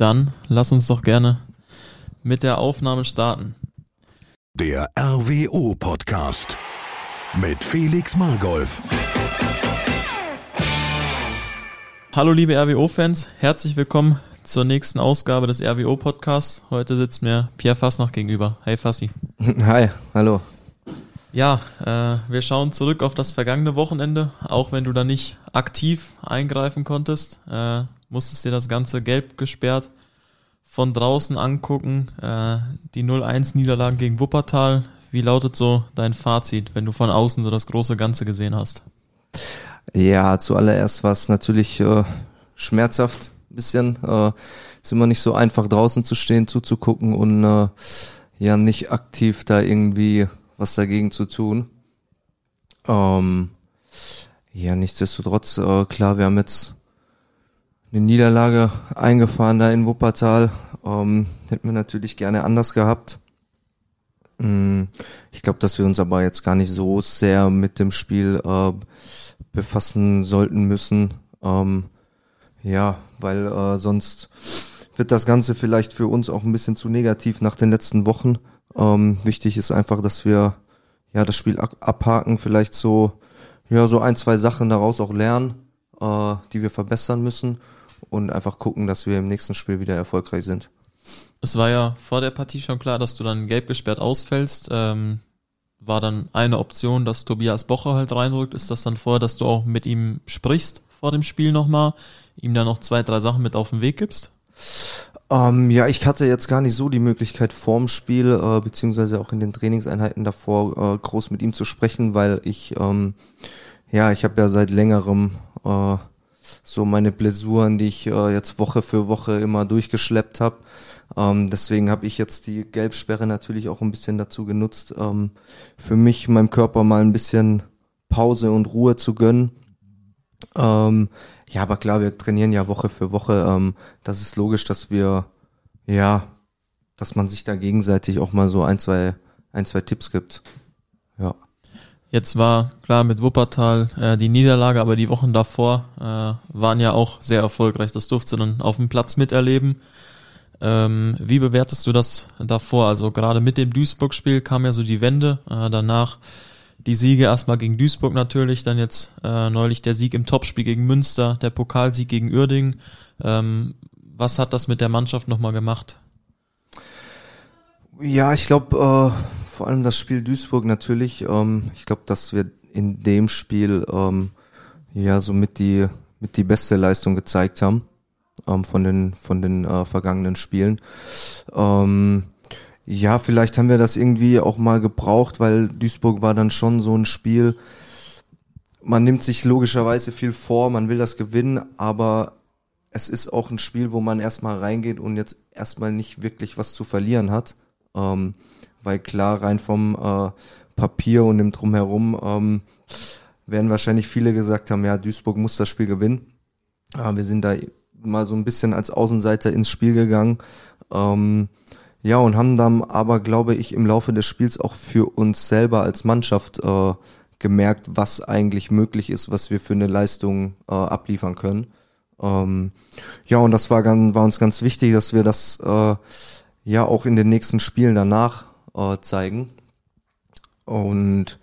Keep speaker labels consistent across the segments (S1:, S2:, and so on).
S1: Dann lass uns doch gerne mit der Aufnahme starten.
S2: Der RWO Podcast mit Felix Margolf.
S1: Hallo liebe RWO-Fans, herzlich willkommen zur nächsten Ausgabe des RWO Podcasts. Heute sitzt mir Pierre Fassnach gegenüber. Hey Fassi.
S3: Hi, hallo.
S1: Ja, äh, wir schauen zurück auf das vergangene Wochenende, auch wenn du da nicht aktiv eingreifen konntest. Äh, musstest dir das Ganze gelb gesperrt von draußen angucken. Äh, die 0-1-Niederlagen gegen Wuppertal. Wie lautet so dein Fazit, wenn du von außen so das große Ganze gesehen hast?
S3: Ja, zuallererst war es natürlich äh, schmerzhaft ein bisschen. Äh, ist immer nicht so einfach draußen zu stehen, zuzugucken und äh, ja nicht aktiv da irgendwie was dagegen zu tun. Ähm, ja, nichtsdestotrotz, äh, klar, wir haben jetzt eine Niederlage eingefahren da in Wuppertal. Ähm, hätten wir natürlich gerne anders gehabt. Mm, ich glaube, dass wir uns aber jetzt gar nicht so sehr mit dem Spiel äh, befassen sollten müssen. Ähm, ja, weil äh, sonst wird das Ganze vielleicht für uns auch ein bisschen zu negativ nach den letzten Wochen. Ähm, wichtig ist einfach, dass wir ja das Spiel abhaken, vielleicht so ja so ein zwei Sachen daraus auch lernen, äh, die wir verbessern müssen und einfach gucken, dass wir im nächsten Spiel wieder erfolgreich sind.
S1: Es war ja vor der Partie schon klar, dass du dann gelb gesperrt ausfällst. Ähm, war dann eine Option, dass Tobias Bocher halt reinrückt. Ist das dann vor, dass du auch mit ihm sprichst vor dem Spiel nochmal, ihm dann noch zwei, drei Sachen mit auf den Weg gibst?
S3: Ähm, ja, ich hatte jetzt gar nicht so die Möglichkeit vorm Spiel, äh, beziehungsweise auch in den Trainingseinheiten davor, äh, groß mit ihm zu sprechen, weil ich, ähm, ja, ich habe ja seit längerem äh, so meine Blessuren, die ich äh, jetzt Woche für Woche immer durchgeschleppt habe. Ähm, deswegen habe ich jetzt die Gelbsperre natürlich auch ein bisschen dazu genutzt, ähm, für mich, meinem Körper mal ein bisschen Pause und Ruhe zu gönnen. Ähm, ja, aber klar, wir trainieren ja Woche für Woche. Ähm, das ist logisch, dass wir, ja, dass man sich da gegenseitig auch mal so ein, zwei, ein, zwei Tipps gibt. Ja.
S1: Jetzt war klar mit Wuppertal äh, die Niederlage, aber die Wochen davor äh, waren ja auch sehr erfolgreich. Das durfte dann auf dem Platz miterleben. Ähm, wie bewertest du das davor? Also gerade mit dem Duisburg-Spiel kam ja so die Wende. Äh, danach die Siege erstmal gegen Duisburg natürlich, dann jetzt äh, neulich der Sieg im Topspiel gegen Münster, der Pokalsieg gegen Uerdingen. Ähm, was hat das mit der Mannschaft nochmal gemacht?
S3: Ja, ich glaube, äh, vor allem das Spiel Duisburg natürlich. Ähm, ich glaube, dass wir in dem Spiel ähm, ja so mit die mit die beste Leistung gezeigt haben ähm, von den von den äh, vergangenen Spielen. Ähm, ja, vielleicht haben wir das irgendwie auch mal gebraucht, weil Duisburg war dann schon so ein Spiel. Man nimmt sich logischerweise viel vor, man will das gewinnen, aber es ist auch ein Spiel, wo man erstmal reingeht und jetzt erstmal nicht wirklich was zu verlieren hat. Ähm, weil klar, rein vom äh, Papier und dem Drumherum ähm, werden wahrscheinlich viele gesagt haben, ja, Duisburg muss das Spiel gewinnen. Aber wir sind da mal so ein bisschen als Außenseiter ins Spiel gegangen. Ähm, ja, und haben dann aber, glaube ich, im Laufe des Spiels auch für uns selber als Mannschaft äh, gemerkt, was eigentlich möglich ist, was wir für eine Leistung äh, abliefern können. Ähm, ja, und das war, ganz, war uns ganz wichtig, dass wir das äh, ja auch in den nächsten Spielen danach äh, zeigen. Und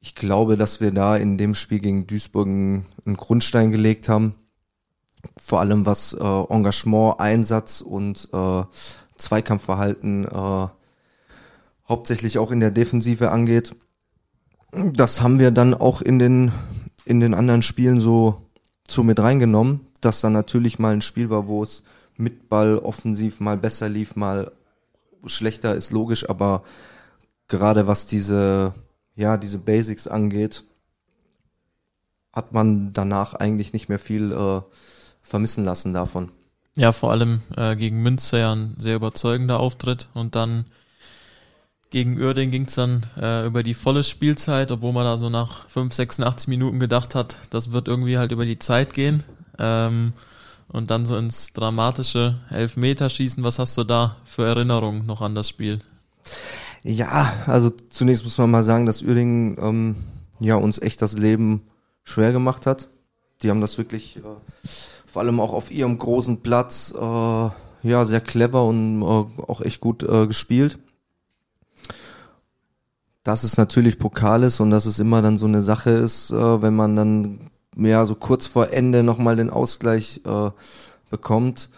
S3: ich glaube, dass wir da in dem Spiel gegen Duisburg einen, Grundstein gelegt haben. Vor allem was äh, Engagement, Einsatz und äh, Zweikampfverhalten äh, hauptsächlich auch in der Defensive angeht. Das haben wir dann auch in den, in den anderen Spielen so, so mit reingenommen, dass dann natürlich mal ein Spiel war, wo es mit Ball offensiv mal besser lief, mal schlechter, ist logisch, aber gerade was diese, ja, diese Basics angeht, hat man danach eigentlich nicht mehr viel äh, vermissen lassen davon.
S1: Ja, vor allem äh, gegen Münster ja ein sehr überzeugender Auftritt und dann gegen Uerding ging es dann äh, über die volle Spielzeit, obwohl man da so nach 5, 86 Minuten gedacht hat, das wird irgendwie halt über die Zeit gehen. Ähm, und dann so ins dramatische Elfmeterschießen. Was hast du da für Erinnerungen noch an das Spiel?
S3: Ja, also zunächst muss man mal sagen, dass Uerdingen ähm, ja uns echt das Leben schwer gemacht hat. Die haben das wirklich äh, vor allem auch auf ihrem großen Platz, äh, ja, sehr clever und äh, auch echt gut äh, gespielt. Dass es natürlich Pokal ist und dass es immer dann so eine Sache ist, äh, wenn man dann ja so kurz vor Ende nochmal den Ausgleich äh, bekommt.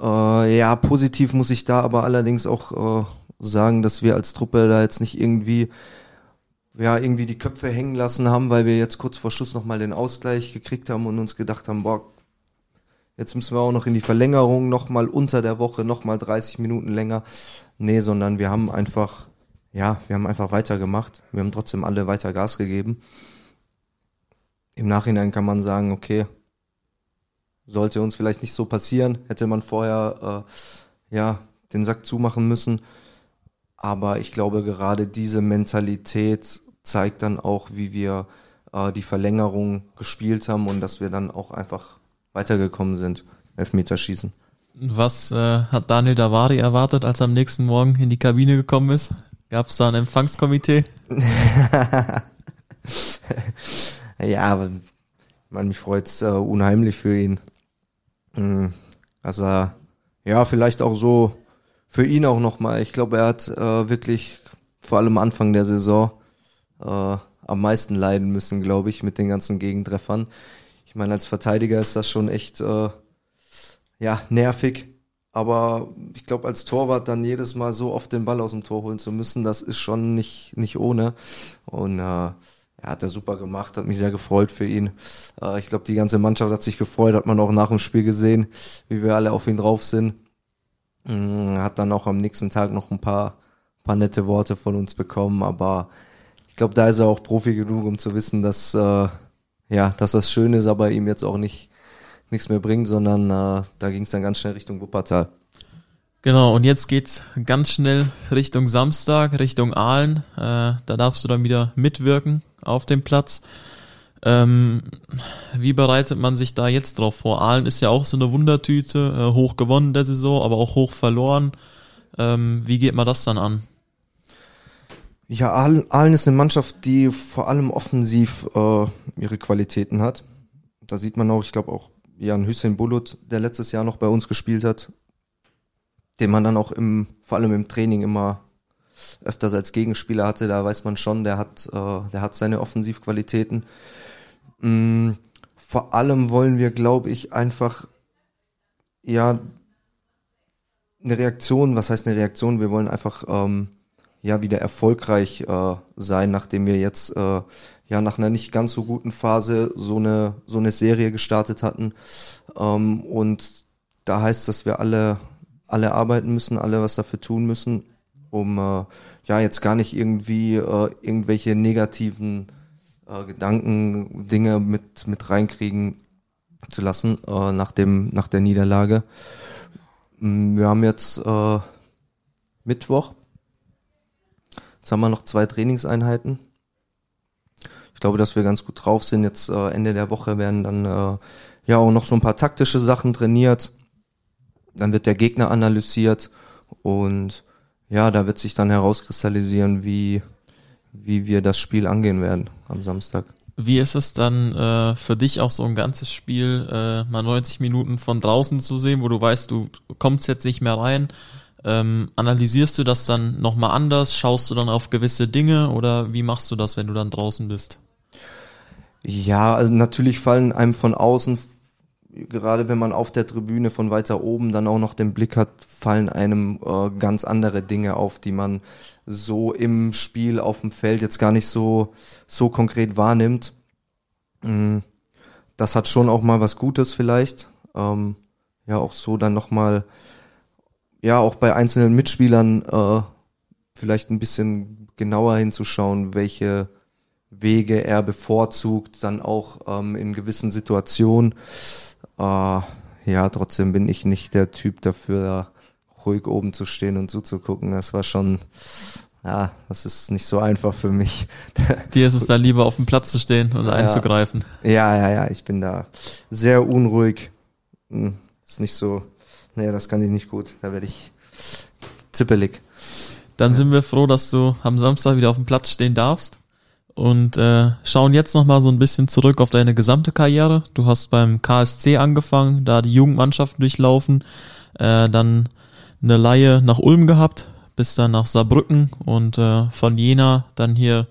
S3: Äh, ja, positiv muss ich da aber allerdings auch äh, sagen, dass wir als Truppe da jetzt nicht irgendwie ja, irgendwie die Köpfe hängen lassen haben, weil wir jetzt kurz vor Schluss nochmal den Ausgleich gekriegt haben und uns gedacht haben, boah, jetzt müssen wir auch noch in die Verlängerung, nochmal unter der Woche, nochmal 30 Minuten länger. Nee, sondern wir haben einfach, ja, wir haben einfach weitergemacht. Wir haben trotzdem alle weiter Gas gegeben. Im Nachhinein kann man sagen, okay, sollte uns vielleicht nicht so passieren, hätte man vorher, äh, ja, den Sack zumachen müssen. Aber ich glaube, gerade diese Mentalität zeigt dann auch, wie wir äh, die Verlängerung gespielt haben und dass wir dann auch einfach weitergekommen sind. Elfmeterschießen.
S1: Was äh, hat Daniel Davari erwartet, als er am nächsten Morgen in die Kabine gekommen ist? Gab es da ein Empfangskomitee?
S3: ja, aber man, mich freut's äh, unheimlich für ihn. Mhm. Also ja, vielleicht auch so für ihn auch nochmal. Ich glaube, er hat äh, wirklich vor allem Anfang der Saison äh, am meisten leiden müssen, glaube ich, mit den ganzen Gegentreffern. Ich meine, als Verteidiger ist das schon echt äh, ja nervig. Aber ich glaube, als Torwart dann jedes Mal so oft den Ball aus dem Tor holen zu müssen, das ist schon nicht, nicht ohne. Und äh, er hat er super gemacht, hat mich sehr gefreut für ihn. Äh, ich glaube, die ganze Mannschaft hat sich gefreut, hat man auch nach dem Spiel gesehen, wie wir alle auf ihn drauf sind. Mm, hat dann auch am nächsten Tag noch ein paar, paar nette Worte von uns bekommen, aber ich glaube, da ist er auch Profi genug, um zu wissen, dass, äh, ja, dass das schön ist, aber ihm jetzt auch nicht nichts mehr bringt, sondern äh, da ging es dann ganz schnell Richtung Wuppertal.
S1: Genau, und jetzt geht's ganz schnell Richtung Samstag, Richtung Aalen. Äh, da darfst du dann wieder mitwirken auf dem Platz. Ähm, wie bereitet man sich da jetzt drauf vor? Aalen ist ja auch so eine Wundertüte, äh, hoch gewonnen der Saison, aber auch hoch verloren. Ähm, wie geht man das dann an?
S3: Ja, Aalen ist eine Mannschaft, die vor allem offensiv äh, ihre Qualitäten hat. Da sieht man auch, ich glaube auch Jan Hüseyin Bulut, der letztes Jahr noch bei uns gespielt hat, den man dann auch im, vor allem im Training immer öfters als Gegenspieler hatte, da weiß man schon, der hat, äh, der hat seine Offensivqualitäten. Mm, vor allem wollen wir, glaube ich, einfach ja eine Reaktion, was heißt eine Reaktion? Wir wollen einfach ähm, ja wieder erfolgreich äh, sein, nachdem wir jetzt äh, ja nach einer nicht ganz so guten Phase so eine so eine Serie gestartet hatten ähm, und da heißt, dass wir alle alle arbeiten müssen, alle was dafür tun müssen, um äh, ja jetzt gar nicht irgendwie äh, irgendwelche negativen äh, Gedanken, Dinge mit, mit reinkriegen zu lassen äh, nach, dem, nach der Niederlage. Mm, wir haben jetzt äh, Mittwoch. Jetzt haben wir noch zwei Trainingseinheiten. Ich glaube, dass wir ganz gut drauf sind. Jetzt äh, Ende der Woche werden dann äh, ja auch noch so ein paar taktische Sachen trainiert. Dann wird der Gegner analysiert und ja, da wird sich dann herauskristallisieren, wie, wie wir das Spiel angehen werden am Samstag.
S1: Wie ist es dann äh, für dich auch so ein ganzes Spiel, äh, mal 90 Minuten von draußen zu sehen, wo du weißt, du kommst jetzt nicht mehr rein? Ähm, analysierst du das dann nochmal anders? Schaust du dann auf gewisse Dinge oder wie machst du das, wenn du dann draußen bist?
S3: Ja, also natürlich fallen einem von außen gerade wenn man auf der Tribüne von weiter oben dann auch noch den Blick hat, fallen einem äh, ganz andere Dinge auf, die man so im Spiel auf dem Feld jetzt gar nicht so, so konkret wahrnimmt. Mm, das hat schon auch mal was Gutes vielleicht. Ähm, ja, auch so dann nochmal, ja, auch bei einzelnen Mitspielern äh, vielleicht ein bisschen genauer hinzuschauen, welche Wege er bevorzugt, dann auch ähm, in gewissen Situationen. Äh, ja, trotzdem bin ich nicht der Typ dafür, ruhig oben zu stehen und zuzugucken. Das war schon, ja, das ist nicht so einfach für mich.
S1: Dir ist es da lieber auf dem Platz zu stehen und
S3: ja.
S1: einzugreifen.
S3: Ja, ja, ja, ich bin da sehr unruhig. Hm, ist nicht so, nee, das kann ich nicht gut. Da werde ich zippelig.
S1: Dann sind wir froh, dass du am Samstag wieder auf dem Platz stehen darfst. Und äh, schauen jetzt nochmal so ein bisschen zurück auf deine gesamte Karriere. Du hast beim KSC angefangen, da die Jugendmannschaften durchlaufen, äh, dann eine Laie nach Ulm gehabt, bis dann nach Saarbrücken und äh, von Jena dann hier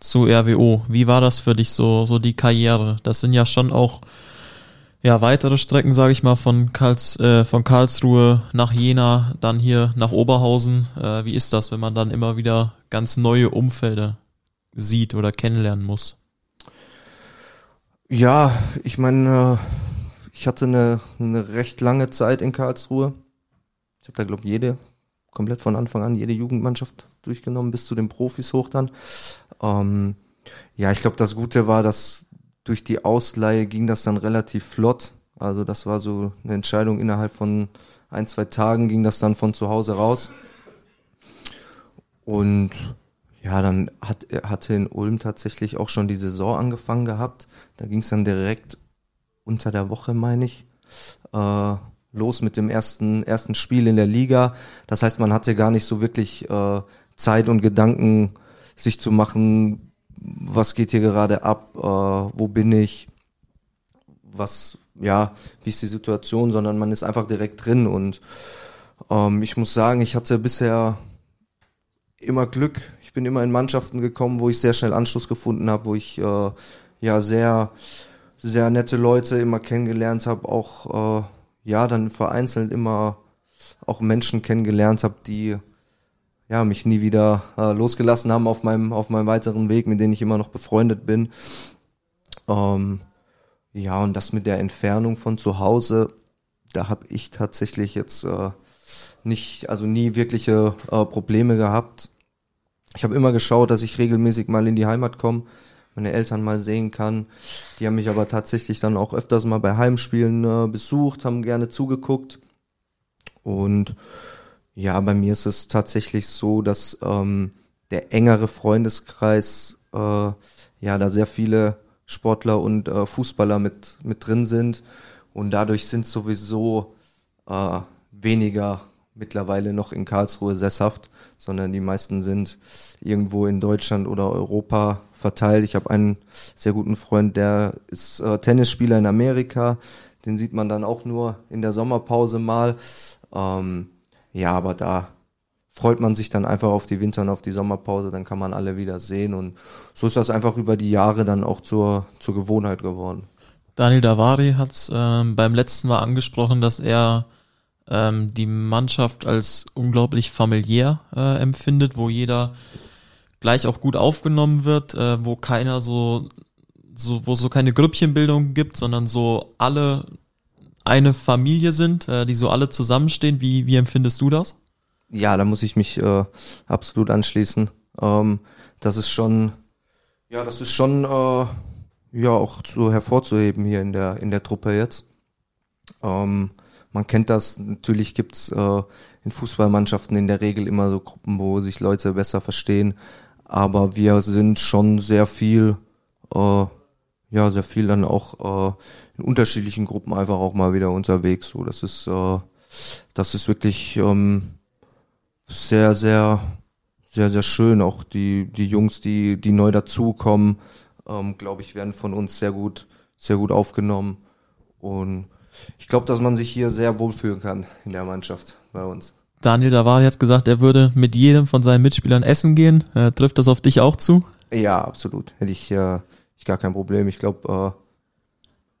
S1: zu RWO. Wie war das für dich so so die Karriere? Das sind ja schon auch ja weitere Strecken, sage ich mal, von Karls äh, von Karlsruhe nach Jena, dann hier nach Oberhausen. Äh, wie ist das, wenn man dann immer wieder ganz neue Umfelder sieht oder kennenlernen muss?
S3: Ja, ich meine, äh, ich hatte eine, eine recht lange Zeit in Karlsruhe. Ich habe da, glaube ich, jede, komplett von Anfang an, jede Jugendmannschaft durchgenommen, bis zu den Profis hoch dann. Ähm, ja, ich glaube, das Gute war, dass durch die Ausleihe ging das dann relativ flott. Also das war so eine Entscheidung innerhalb von ein, zwei Tagen ging das dann von zu Hause raus. Und ja, dann hat, hatte in Ulm tatsächlich auch schon die Saison angefangen gehabt. Da ging es dann direkt unter der Woche, meine ich, äh, los mit dem ersten, ersten Spiel in der Liga. Das heißt, man hatte gar nicht so wirklich äh, Zeit und Gedanken, sich zu machen, was geht hier gerade ab, äh, wo bin ich, was, ja, wie ist die Situation, sondern man ist einfach direkt drin und ähm, ich muss sagen, ich hatte bisher immer Glück. Bin immer in Mannschaften gekommen, wo ich sehr schnell Anschluss gefunden habe, wo ich äh, ja sehr, sehr nette Leute immer kennengelernt habe, auch äh, ja dann vereinzelt immer auch Menschen kennengelernt habe, die ja mich nie wieder äh, losgelassen haben auf meinem auf meinem weiteren Weg, mit denen ich immer noch befreundet bin. Ähm, ja und das mit der Entfernung von zu Hause, da habe ich tatsächlich jetzt äh, nicht, also nie wirkliche äh, Probleme gehabt. Ich habe immer geschaut, dass ich regelmäßig mal in die Heimat komme, meine Eltern mal sehen kann. Die haben mich aber tatsächlich dann auch öfters mal bei Heimspielen äh, besucht, haben gerne zugeguckt. Und ja, bei mir ist es tatsächlich so, dass ähm, der engere Freundeskreis, äh, ja, da sehr viele Sportler und äh, Fußballer mit, mit drin sind. Und dadurch sind sowieso äh, weniger mittlerweile noch in Karlsruhe sesshaft, sondern die meisten sind irgendwo in Deutschland oder Europa verteilt. Ich habe einen sehr guten Freund, der ist äh, Tennisspieler in Amerika. Den sieht man dann auch nur in der Sommerpause mal. Ähm, ja, aber da freut man sich dann einfach auf die Winter und auf die Sommerpause, dann kann man alle wieder sehen und so ist das einfach über die Jahre dann auch zur, zur Gewohnheit geworden.
S1: Daniel Davari hat es ähm, beim letzten Mal angesprochen, dass er ähm, die Mannschaft als unglaublich familiär äh, empfindet, wo jeder gleich auch gut aufgenommen wird, äh, wo keiner so, so, wo so keine Grüppchenbildung gibt, sondern so alle eine Familie sind, äh, die so alle zusammenstehen. Wie, wie empfindest du das?
S3: Ja, da muss ich mich äh, absolut anschließen. Ähm, das ist schon, ja, das ist schon äh, ja auch zu hervorzuheben hier in der in der Truppe jetzt. Ähm, man kennt das, natürlich gibt's äh, in Fußballmannschaften in der Regel immer so Gruppen, wo sich Leute besser verstehen. Aber wir sind schon sehr viel, äh, ja, sehr viel dann auch äh, in unterschiedlichen Gruppen einfach auch mal wieder unterwegs. So, das ist, äh, das ist wirklich ähm, sehr, sehr, sehr, sehr schön. Auch die, die Jungs, die, die neu dazukommen, ähm, glaube ich, werden von uns sehr gut, sehr gut aufgenommen. Und ich glaube, dass man sich hier sehr wohlfühlen kann in der Mannschaft bei uns.
S1: Daniel Davari hat gesagt, er würde mit jedem von seinen Mitspielern essen gehen. Äh, trifft das auf dich auch zu?
S3: Ja, absolut. Hätte ich, äh, ich gar kein Problem. Ich glaube,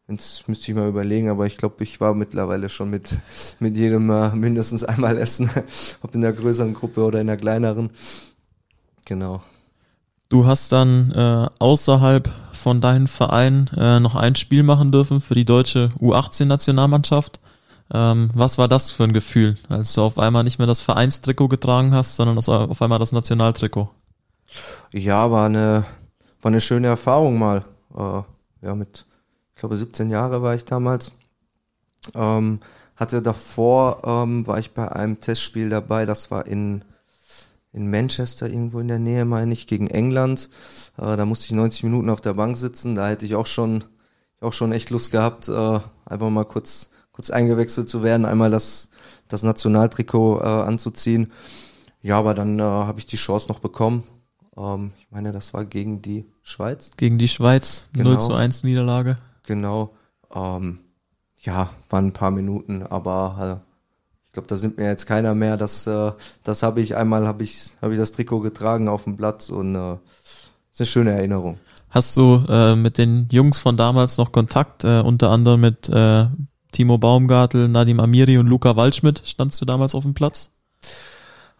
S3: äh, jetzt müsste ich mal überlegen, aber ich glaube, ich war mittlerweile schon mit, mit jedem äh, mindestens einmal essen, ob in der größeren Gruppe oder in der kleineren. Genau.
S1: Du hast dann äh, außerhalb von deinem Verein äh, noch ein Spiel machen dürfen für die deutsche U18-Nationalmannschaft. Ähm, was war das für ein Gefühl, als du auf einmal nicht mehr das Vereinstrikot getragen hast, sondern das, auf einmal das Nationaltrikot?
S3: Ja, war eine, war eine schöne Erfahrung mal. Äh, ja, mit, ich glaube, 17 Jahre war ich damals. Ähm, hatte davor, ähm, war ich bei einem Testspiel dabei, das war in in Manchester irgendwo in der Nähe, meine ich, gegen England. Äh, da musste ich 90 Minuten auf der Bank sitzen. Da hätte ich auch schon, auch schon echt Lust gehabt, äh, einfach mal kurz, kurz eingewechselt zu werden, einmal das, das Nationaltrikot äh, anzuziehen. Ja, aber dann äh, habe ich die Chance noch bekommen. Ähm, ich meine, das war gegen die Schweiz.
S1: Gegen die Schweiz,
S3: Genau.
S1: 0 zu 1 Niederlage.
S3: Genau. Ähm, ja, waren ein paar Minuten, aber äh, glaube, da sind mir jetzt keiner mehr. Das, äh, das habe ich einmal habe ich habe ich das Trikot getragen auf dem Platz und äh, ist eine schöne Erinnerung.
S1: Hast du äh, mit den Jungs von damals noch Kontakt, äh, unter anderem mit äh, Timo Baumgartel, Nadim Amiri und Luca Waldschmidt? Standst du damals auf dem Platz?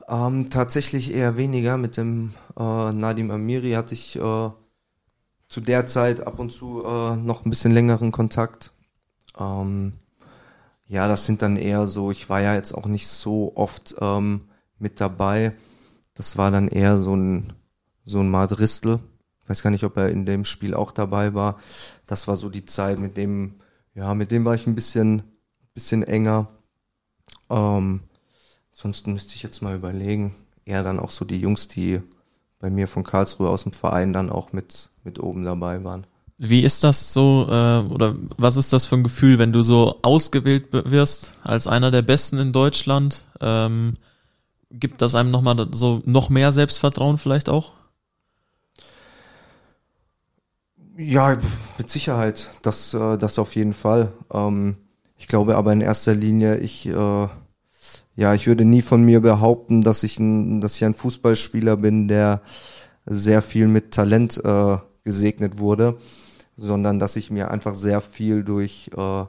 S3: Ähm, tatsächlich eher weniger. Mit dem äh, Nadim Amiri hatte ich äh, zu der Zeit ab und zu äh, noch ein bisschen längeren Kontakt. Ähm, ja, das sind dann eher so, ich war ja jetzt auch nicht so oft ähm, mit dabei. Das war dann eher so ein, so ein Madristel. Ich weiß gar nicht, ob er in dem Spiel auch dabei war. Das war so die Zeit, mit dem, ja, mit dem war ich ein bisschen, bisschen enger. Ähm, Ansonsten müsste ich jetzt mal überlegen. Eher dann auch so die Jungs, die bei mir von Karlsruhe aus dem Verein dann auch mit, mit oben dabei waren.
S1: Wie ist das so, äh, oder was ist das für ein Gefühl, wenn du so ausgewählt wirst als einer der Besten in Deutschland? Ähm, gibt das einem nochmal so noch mehr Selbstvertrauen vielleicht auch?
S3: Ja, mit Sicherheit. Das, äh, das auf jeden Fall. Ähm, ich glaube aber in erster Linie, ich, äh, ja, ich würde nie von mir behaupten, dass ich ein, dass ich ein Fußballspieler bin, der sehr viel mit Talent äh, gesegnet wurde, sondern dass ich mir einfach sehr viel durch äh,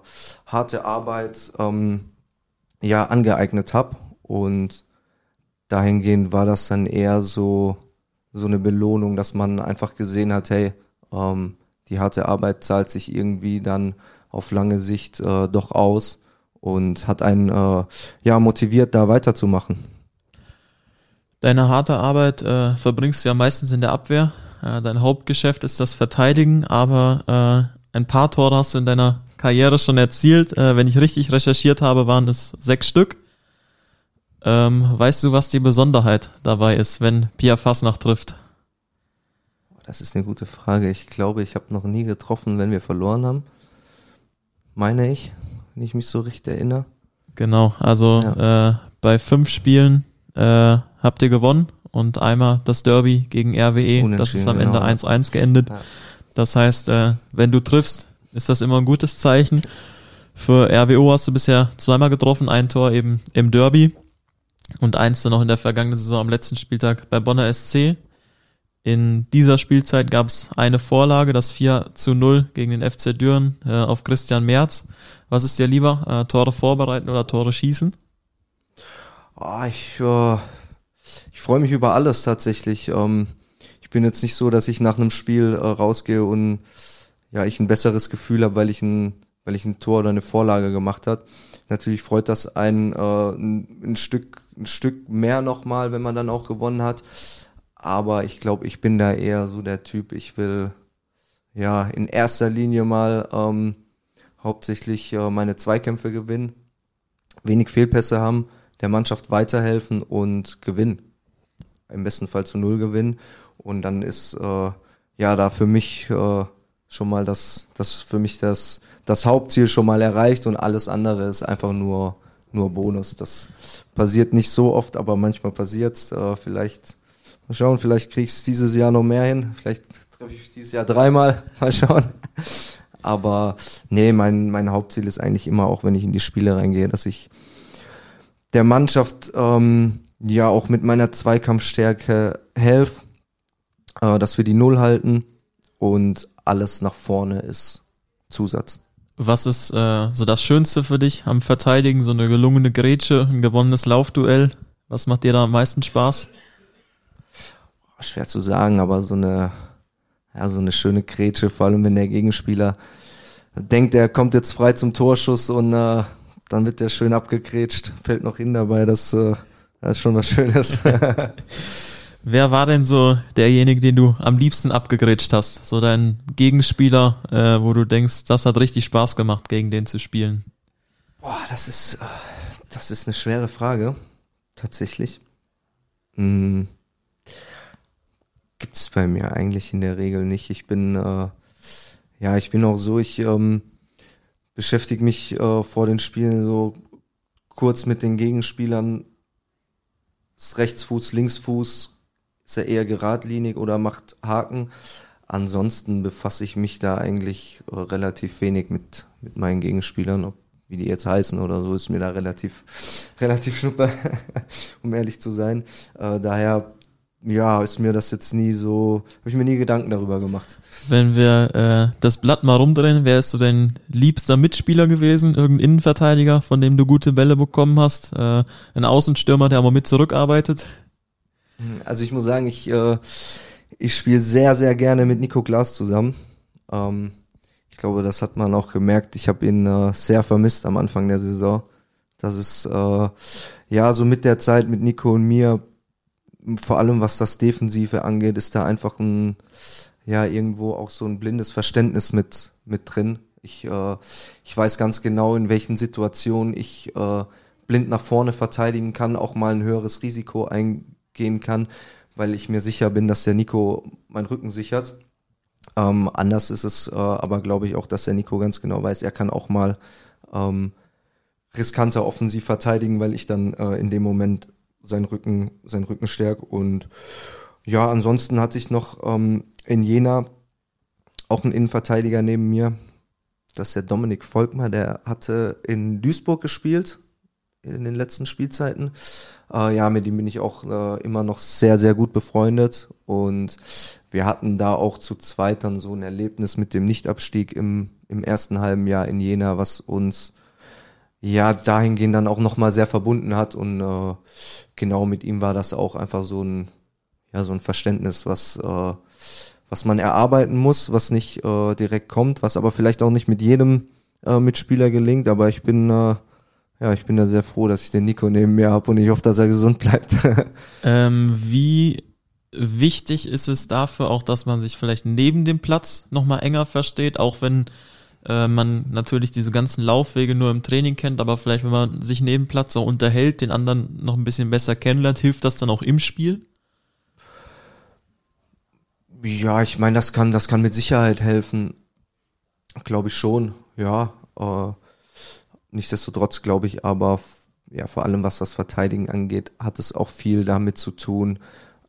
S3: harte Arbeit ähm, ja angeeignet habe und dahingehend war das dann eher so so eine Belohnung, dass man einfach gesehen hat, hey, ähm, die harte Arbeit zahlt sich irgendwie dann auf lange Sicht äh, doch aus und hat einen äh, ja motiviert, da weiterzumachen.
S1: Deine harte Arbeit äh, verbringst du ja meistens in der Abwehr. Äh, dein Hauptgeschäft ist das Verteidigen, aber äh, ein paar Tore hast du in deiner Karriere schon erzielt. Äh, wenn ich richtig recherchiert habe, waren es sechs Stück. Ähm, weißt du, was die Besonderheit dabei ist, wenn Pia Fasnacht trifft?
S3: Das ist eine gute Frage. Ich glaube, ich habe noch nie getroffen, wenn wir verloren haben. Meine ich, wenn ich mich so richtig erinnere.
S1: Genau, also äh, bei fünf Spielen äh, habt ihr gewonnen und einmal das Derby gegen RWE. Das ist am Ende
S3: genau.
S1: 1-1 geendet.
S3: Ja.
S1: Das heißt, äh, wenn du triffst, ist das immer ein gutes Zeichen. Für RWO hast du bisher zweimal getroffen, ein Tor eben im Derby und eins dann noch in der vergangenen Saison am letzten Spieltag bei Bonner SC. In dieser Spielzeit gab es eine Vorlage, das 4 zu 0 gegen den FC Düren äh, auf Christian Merz. Was ist dir lieber, äh, Tore vorbereiten oder Tore schießen?
S3: Ah, ich äh, ich freue mich über alles tatsächlich. Ähm, ich bin jetzt nicht so, dass ich nach einem Spiel äh, rausgehe und ja, ich ein besseres Gefühl habe, weil ich ein, weil ich ein Tor oder eine Vorlage gemacht hat. Natürlich freut das einen äh, ein, ein Stück, ein Stück mehr nochmal, wenn man dann auch gewonnen hat. Aber ich glaube, ich bin da eher so der Typ. Ich will ja in erster Linie mal ähm, hauptsächlich äh, meine Zweikämpfe gewinnen, wenig Fehlpässe haben, der Mannschaft weiterhelfen und gewinnen. Im besten Fall zu null gewinnen. Und dann ist äh, ja da für mich äh, schon mal das, das für mich das, das Hauptziel schon mal erreicht und alles andere ist einfach nur, nur Bonus. Das passiert nicht so oft, aber manchmal passiert's. Äh, vielleicht mal schauen, vielleicht krieg ich's dieses Jahr noch mehr hin. Vielleicht treffe ich dieses Jahr dreimal. Mal schauen. Aber nee, mein, mein Hauptziel ist eigentlich immer, auch wenn ich in die Spiele reingehe, dass ich der Mannschaft ähm, ja auch mit meiner Zweikampfstärke helfe, äh, dass wir die Null halten und alles nach vorne ist Zusatz.
S1: Was ist äh, so das Schönste für dich am Verteidigen? So eine gelungene Grätsche, ein gewonnenes Laufduell? Was macht dir da am meisten Spaß?
S3: Schwer zu sagen, aber so eine, ja, so eine schöne Grätsche, vor allem wenn der Gegenspieler denkt, er kommt jetzt frei zum Torschuss und äh, dann wird der schön abgegrätscht, fällt noch hin dabei, das, äh, das ist schon was Schönes.
S1: Wer war denn so derjenige, den du am liebsten abgegrätscht hast? So dein Gegenspieler, äh, wo du denkst, das hat richtig Spaß gemacht, gegen den zu spielen?
S3: Boah, das ist, äh, das ist eine schwere Frage, tatsächlich. Hm. Gibt es bei mir eigentlich in der Regel nicht. Ich bin, äh, ja, ich bin auch so, ich ähm, beschäftige mich äh, vor den Spielen so kurz mit den Gegenspielern. Rechtsfuß, Linksfuß, ist er eher geradlinig oder macht Haken. Ansonsten befasse ich mich da eigentlich relativ wenig mit, mit meinen Gegenspielern, ob, wie die jetzt heißen oder so, ist mir da relativ, relativ schnuppe, um ehrlich zu sein. Äh, daher ja, ist mir das jetzt nie so, habe ich mir nie Gedanken darüber gemacht.
S1: Wenn wir äh, das Blatt mal rumdrehen, wer ist so dein liebster Mitspieler gewesen? Irgendein Innenverteidiger, von dem du gute Bälle bekommen hast? Äh, ein Außenstürmer, der aber mit zurückarbeitet?
S3: Also ich muss sagen, ich, äh, ich spiele sehr, sehr gerne mit Nico Glas zusammen. Ähm, ich glaube, das hat man auch gemerkt. Ich habe ihn äh, sehr vermisst am Anfang der Saison. Das ist äh, ja so mit der Zeit mit Nico und mir vor allem was das Defensive angeht, ist da einfach ein, ja, irgendwo auch so ein blindes Verständnis mit, mit drin. Ich, äh, ich weiß ganz genau, in welchen Situationen ich äh, blind nach vorne verteidigen kann, auch mal ein höheres Risiko eingehen kann, weil ich mir sicher bin, dass der Nico meinen Rücken sichert. Ähm, anders ist es äh, aber, glaube ich, auch, dass der Nico ganz genau weiß, er kann auch mal ähm, riskanter offensiv verteidigen, weil ich dann äh, in dem Moment sein Rücken, sein Rücken stärkt. Und ja, ansonsten hatte ich noch ähm, in Jena auch einen Innenverteidiger neben mir. Das ist der Dominik Volkmar, der hatte in Duisburg gespielt in den letzten Spielzeiten. Äh, ja, mit ihm bin ich auch äh, immer noch sehr, sehr gut befreundet. Und wir hatten da auch zu zweit dann so ein Erlebnis mit dem Nichtabstieg im, im ersten halben Jahr in Jena, was uns ja dahingehend dann auch nochmal sehr verbunden hat und äh, genau mit ihm war das auch einfach so ein ja so ein Verständnis, was äh, was man erarbeiten muss, was nicht äh, direkt kommt, was aber vielleicht auch nicht mit jedem äh, Mitspieler gelingt, aber ich bin äh, ja, ich bin da sehr froh, dass ich den Nico neben mir habe und ich hoffe, dass er gesund bleibt.
S1: ähm, wie wichtig ist es dafür auch, dass man sich vielleicht neben dem Platz nochmal enger versteht, auch wenn äh, man natürlich diese ganzen Laufwege nur im Training kennt, aber vielleicht, wenn man sich neben Platz auch unterhält, den anderen noch ein bisschen besser kennenlernt, hilft das dann auch im Spiel?
S3: Ja, ich meine, das kann, das kann mit Sicherheit helfen. Glaube ich schon, ja. Äh, nichtsdestotrotz glaube ich aber, ja, vor allem was das Verteidigen angeht, hat es auch viel damit zu tun,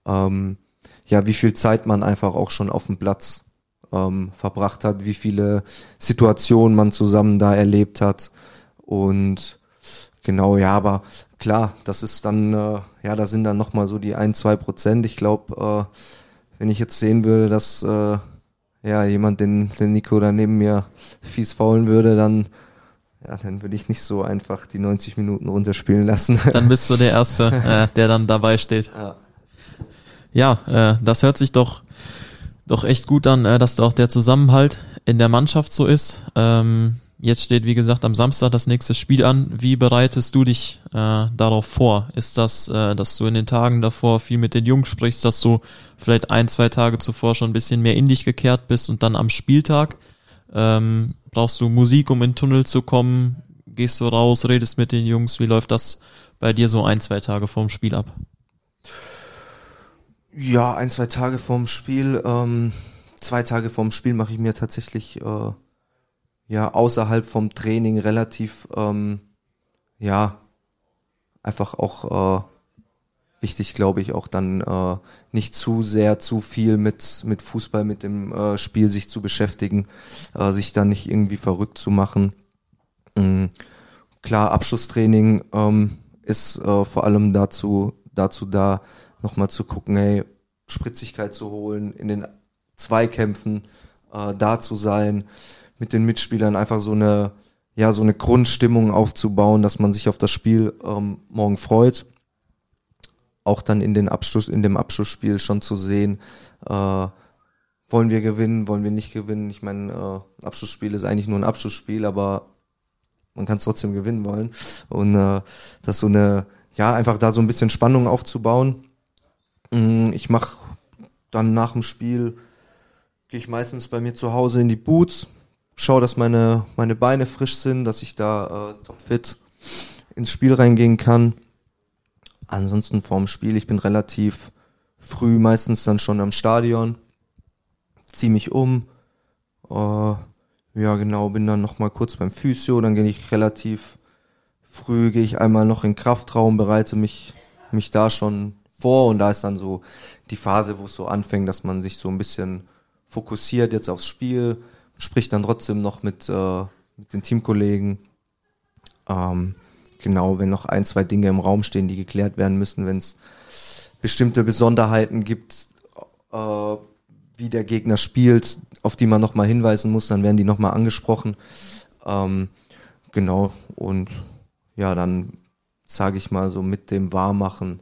S3: ähm, ja, wie viel Zeit man einfach auch schon auf dem Platz ähm, verbracht hat, wie viele Situationen man zusammen da erlebt hat. Und genau, ja, aber klar, das ist dann, äh, ja, da sind dann nochmal so die ein, zwei Prozent. Ich glaube, äh, wenn ich jetzt sehen würde, dass äh, ja jemand den, den Nico da neben mir fies faulen würde, dann ja, dann würde ich nicht so einfach die 90 Minuten runterspielen lassen.
S1: Dann bist du der Erste, äh, der dann dabei steht. Ja, ja äh, das hört sich doch doch echt gut an, äh, dass da auch der Zusammenhalt in der Mannschaft so ist. Ähm, jetzt steht, wie gesagt, am Samstag das nächste Spiel an. Wie bereitest du dich äh, darauf vor? Ist das, äh, dass du in den Tagen davor viel mit den Jungs sprichst, dass du vielleicht ein, zwei Tage zuvor schon ein bisschen mehr in dich gekehrt bist und dann am Spieltag ähm, brauchst du Musik, um in den Tunnel zu kommen? Gehst du raus, redest mit den Jungs? Wie läuft das bei dir so ein, zwei Tage vorm Spiel ab?
S3: Ja, ein, zwei Tage vorm Spiel. Ähm, zwei Tage vorm Spiel mache ich mir tatsächlich äh, ja außerhalb vom Training relativ ähm, ja einfach auch äh, wichtig, glaube ich, auch dann äh, nicht zu sehr, zu viel mit mit Fußball, mit dem äh, Spiel sich zu beschäftigen, äh, sich dann nicht irgendwie verrückt zu machen. Mhm. Klar, Abschlusstraining ähm, ist äh, vor allem dazu dazu da, nochmal zu gucken, hey, Spritzigkeit zu holen, in den Zweikämpfen äh, da zu sein, mit den Mitspielern einfach so eine, ja, so eine Grundstimmung aufzubauen, dass man sich auf das Spiel ähm, morgen freut. Auch dann in den Abschluss, in dem Abschlussspiel schon zu sehen, äh, wollen wir gewinnen, wollen wir nicht gewinnen. Ich meine, äh, Abschlussspiel ist eigentlich nur ein Abschlussspiel, aber man kann es trotzdem gewinnen wollen. Und äh, das so eine, ja, einfach da so ein bisschen Spannung aufzubauen ich mache dann nach dem Spiel, gehe ich meistens bei mir zu Hause in die Boots, schaue, dass meine, meine Beine frisch sind, dass ich da äh, topfit ins Spiel reingehen kann. Ansonsten vorm Spiel, ich bin relativ früh meistens dann schon am Stadion, ziehe mich um, äh, ja genau, bin dann nochmal kurz beim Physio, dann gehe ich relativ früh, gehe ich einmal noch in Kraftraum, bereite mich, mich da schon vor und da ist dann so die Phase, wo es so anfängt, dass man sich so ein bisschen fokussiert jetzt aufs Spiel, spricht dann trotzdem noch mit, äh, mit den Teamkollegen. Ähm, genau, wenn noch ein, zwei Dinge im Raum stehen, die geklärt werden müssen, wenn es bestimmte Besonderheiten gibt, äh, wie der Gegner spielt, auf die man nochmal hinweisen muss, dann werden die nochmal angesprochen. Ähm, genau, und ja, dann sage ich mal so mit dem Warmmachen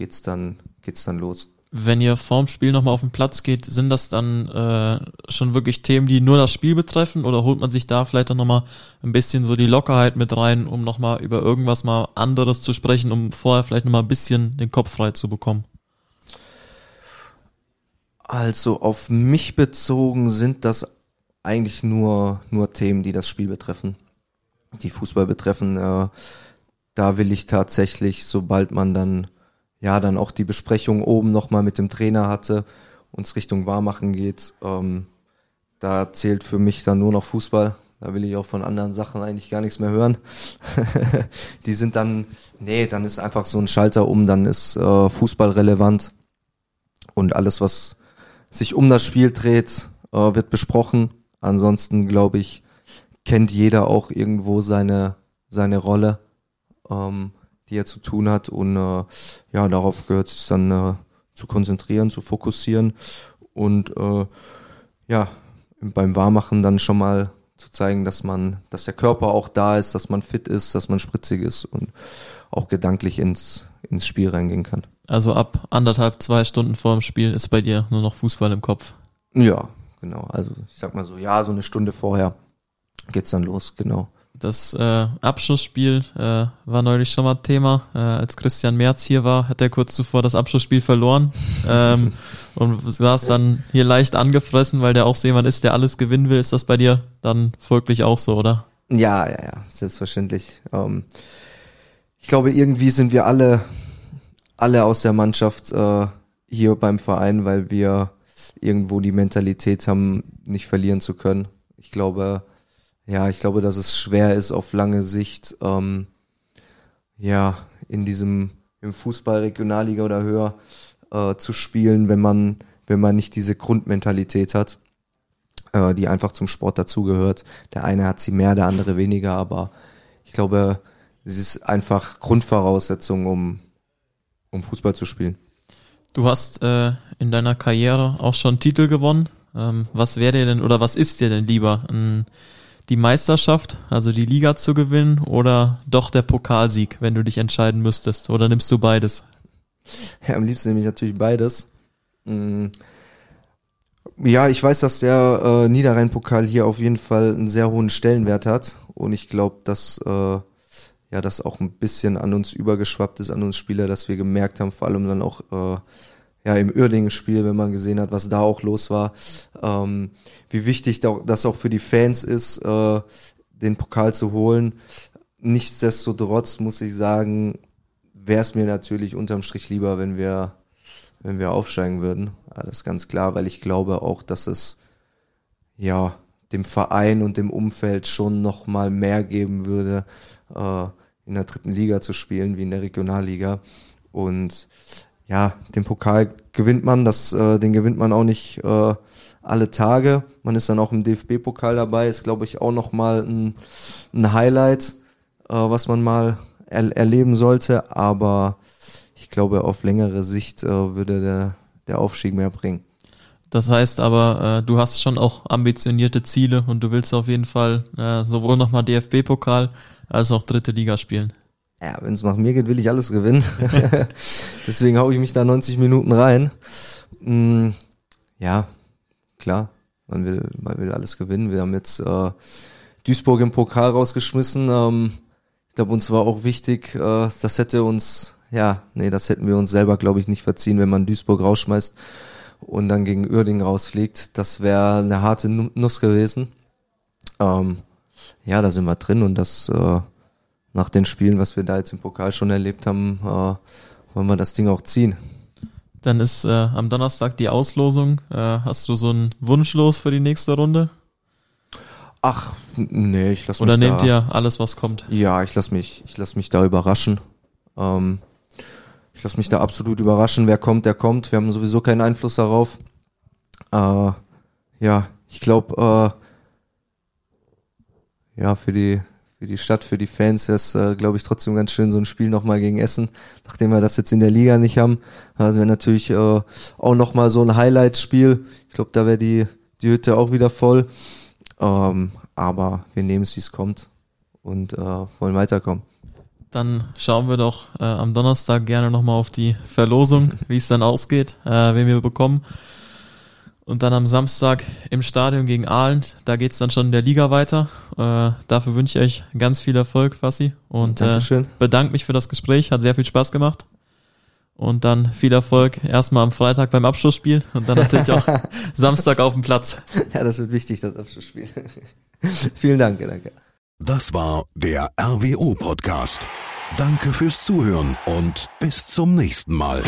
S3: geht's dann, geht's dann los.
S1: Wenn ihr vorm Spiel nochmal auf den Platz geht, sind das dann äh, schon wirklich Themen, die nur das Spiel betreffen oder holt man sich da vielleicht auch nochmal ein bisschen so die Lockerheit mit rein, um nochmal über irgendwas mal anderes zu sprechen, um vorher vielleicht nochmal ein bisschen den Kopf frei zu bekommen?
S3: Also auf mich bezogen sind das eigentlich nur, nur Themen, die das Spiel betreffen, die Fußball betreffen. Äh, da will ich tatsächlich, sobald man dann ja dann auch die Besprechung oben nochmal mit dem Trainer hatte, uns Richtung Wahrmachen geht, ähm, da zählt für mich dann nur noch Fußball. Da will ich auch von anderen Sachen eigentlich gar nichts mehr hören. die sind dann, nee, dann ist einfach so ein Schalter um, dann ist äh, Fußball relevant und alles, was sich um das Spiel dreht, äh, wird besprochen. Ansonsten glaube ich, kennt jeder auch irgendwo seine seine Rolle. Ähm, die er zu tun hat. Und äh, ja, darauf gehört es dann äh, zu konzentrieren, zu fokussieren und äh, ja, beim Warmachen dann schon mal zu zeigen, dass man, dass der Körper auch da ist, dass man fit ist, dass man spritzig ist und auch gedanklich ins, ins Spiel reingehen kann.
S1: Also ab anderthalb, zwei Stunden vor dem Spiel ist bei dir nur noch Fußball im Kopf.
S3: Ja, genau. Also ich sag mal so, ja, so eine Stunde vorher geht's dann los, genau.
S1: Das äh, Abschlussspiel äh, war neulich schon mal Thema. Äh, als Christian Merz hier war, hat er kurz zuvor das Abschlussspiel verloren ähm, und saß dann hier leicht angefressen, weil der auch so jemand ist, der alles gewinnen will. Ist das bei dir dann folglich auch so, oder?
S3: Ja, ja, ja, selbstverständlich. Ähm, ich glaube, irgendwie sind wir alle, alle aus der Mannschaft äh, hier beim Verein, weil wir irgendwo die Mentalität haben, nicht verlieren zu können. Ich glaube, ja, ich glaube, dass es schwer ist auf lange Sicht, ähm, ja, in diesem im Fußball Regionalliga oder höher äh, zu spielen, wenn man wenn man nicht diese Grundmentalität hat, äh, die einfach zum Sport dazugehört. Der eine hat sie mehr, der andere weniger, aber ich glaube, es ist einfach Grundvoraussetzung, um um Fußball zu spielen.
S1: Du hast äh, in deiner Karriere auch schon Titel gewonnen. Ähm, was wäre dir denn oder was ist dir denn lieber? Ein die Meisterschaft, also die Liga zu gewinnen oder doch der Pokalsieg, wenn du dich entscheiden müsstest? Oder nimmst du beides?
S3: Ja, am liebsten nehme ich natürlich beides. Mm. Ja, ich weiß, dass der äh, Niederrhein-Pokal hier auf jeden Fall einen sehr hohen Stellenwert hat und ich glaube, dass äh, ja das auch ein bisschen an uns übergeschwappt ist, an uns Spieler, dass wir gemerkt haben, vor allem dann auch äh, ja im Uerdingen-Spiel, wenn man gesehen hat, was da auch los war, ähm, wie wichtig das auch für die Fans ist, äh, den Pokal zu holen. Nichtsdestotrotz muss ich sagen, wäre es mir natürlich unterm Strich lieber, wenn wir, wenn wir aufsteigen würden. Ja, das ist ganz klar, weil ich glaube auch, dass es ja dem Verein und dem Umfeld schon noch mal mehr geben würde, äh, in der dritten Liga zu spielen wie in der Regionalliga. Und ja, den Pokal gewinnt man, das, äh, den gewinnt man auch nicht äh, alle Tage. Man ist dann auch im DFB-Pokal dabei, ist glaube ich auch noch mal ein, ein Highlight, äh, was man mal er erleben sollte. Aber ich glaube, auf längere Sicht äh, würde der, der Aufstieg mehr bringen.
S1: Das heißt aber, äh, du hast schon auch ambitionierte Ziele und du willst auf jeden Fall äh, sowohl nochmal DFB-Pokal als auch dritte Liga spielen.
S3: Ja, wenn es nach mir geht, will ich alles gewinnen. Deswegen hau ich mich da 90 Minuten rein. Mm, ja, klar, man will, man will alles gewinnen. Wir haben jetzt äh, Duisburg im Pokal rausgeschmissen. Ähm, ich glaube, uns war auch wichtig, äh, das hätte uns, ja, nee, das hätten wir uns selber, glaube ich, nicht verziehen, wenn man Duisburg rausschmeißt und dann gegen Uerdingen rausfliegt. Das wäre eine harte Nuss gewesen. Ähm, ja, da sind wir drin und das äh, nach den Spielen, was wir da jetzt im Pokal schon erlebt haben, äh, wollen wir das Ding auch ziehen.
S1: Dann ist äh, am Donnerstag die Auslosung. Äh, hast du so einen Wunsch los für die nächste Runde?
S3: Ach, nee, ich lasse
S1: mich Oder nehmt da, ihr alles, was kommt?
S3: Ja, ich lasse mich, ich mich da überraschen. Ähm, ich lasse mich da absolut überraschen. Wer kommt, der kommt. Wir haben sowieso keinen Einfluss darauf. Äh, ja, ich glaube, äh, ja, für die, für die Stadt, für die Fans wäre es, äh, glaube ich, trotzdem ganz schön, so ein Spiel nochmal gegen Essen, nachdem wir das jetzt in der Liga nicht haben. Also wäre natürlich äh, auch nochmal so ein Highlight-Spiel. Ich glaube, da wäre die, die Hütte auch wieder voll. Ähm, aber wir nehmen es, wie es kommt und äh, wollen weiterkommen.
S1: Dann schauen wir doch äh, am Donnerstag gerne nochmal auf die Verlosung, wie es dann ausgeht, äh, wen wir bekommen. Und dann am Samstag im Stadion gegen Aalen, da geht's dann schon in der Liga weiter. Äh, dafür wünsche ich euch ganz viel Erfolg, Fassi. Und äh, bedanke mich für das Gespräch, hat sehr viel Spaß gemacht. Und dann viel Erfolg erstmal am Freitag beim Abschlussspiel und dann natürlich auch Samstag auf dem Platz.
S3: Ja, das wird wichtig, das Abschlussspiel. Vielen Dank, danke.
S2: Das war der RWO Podcast. Danke fürs Zuhören und bis zum nächsten Mal.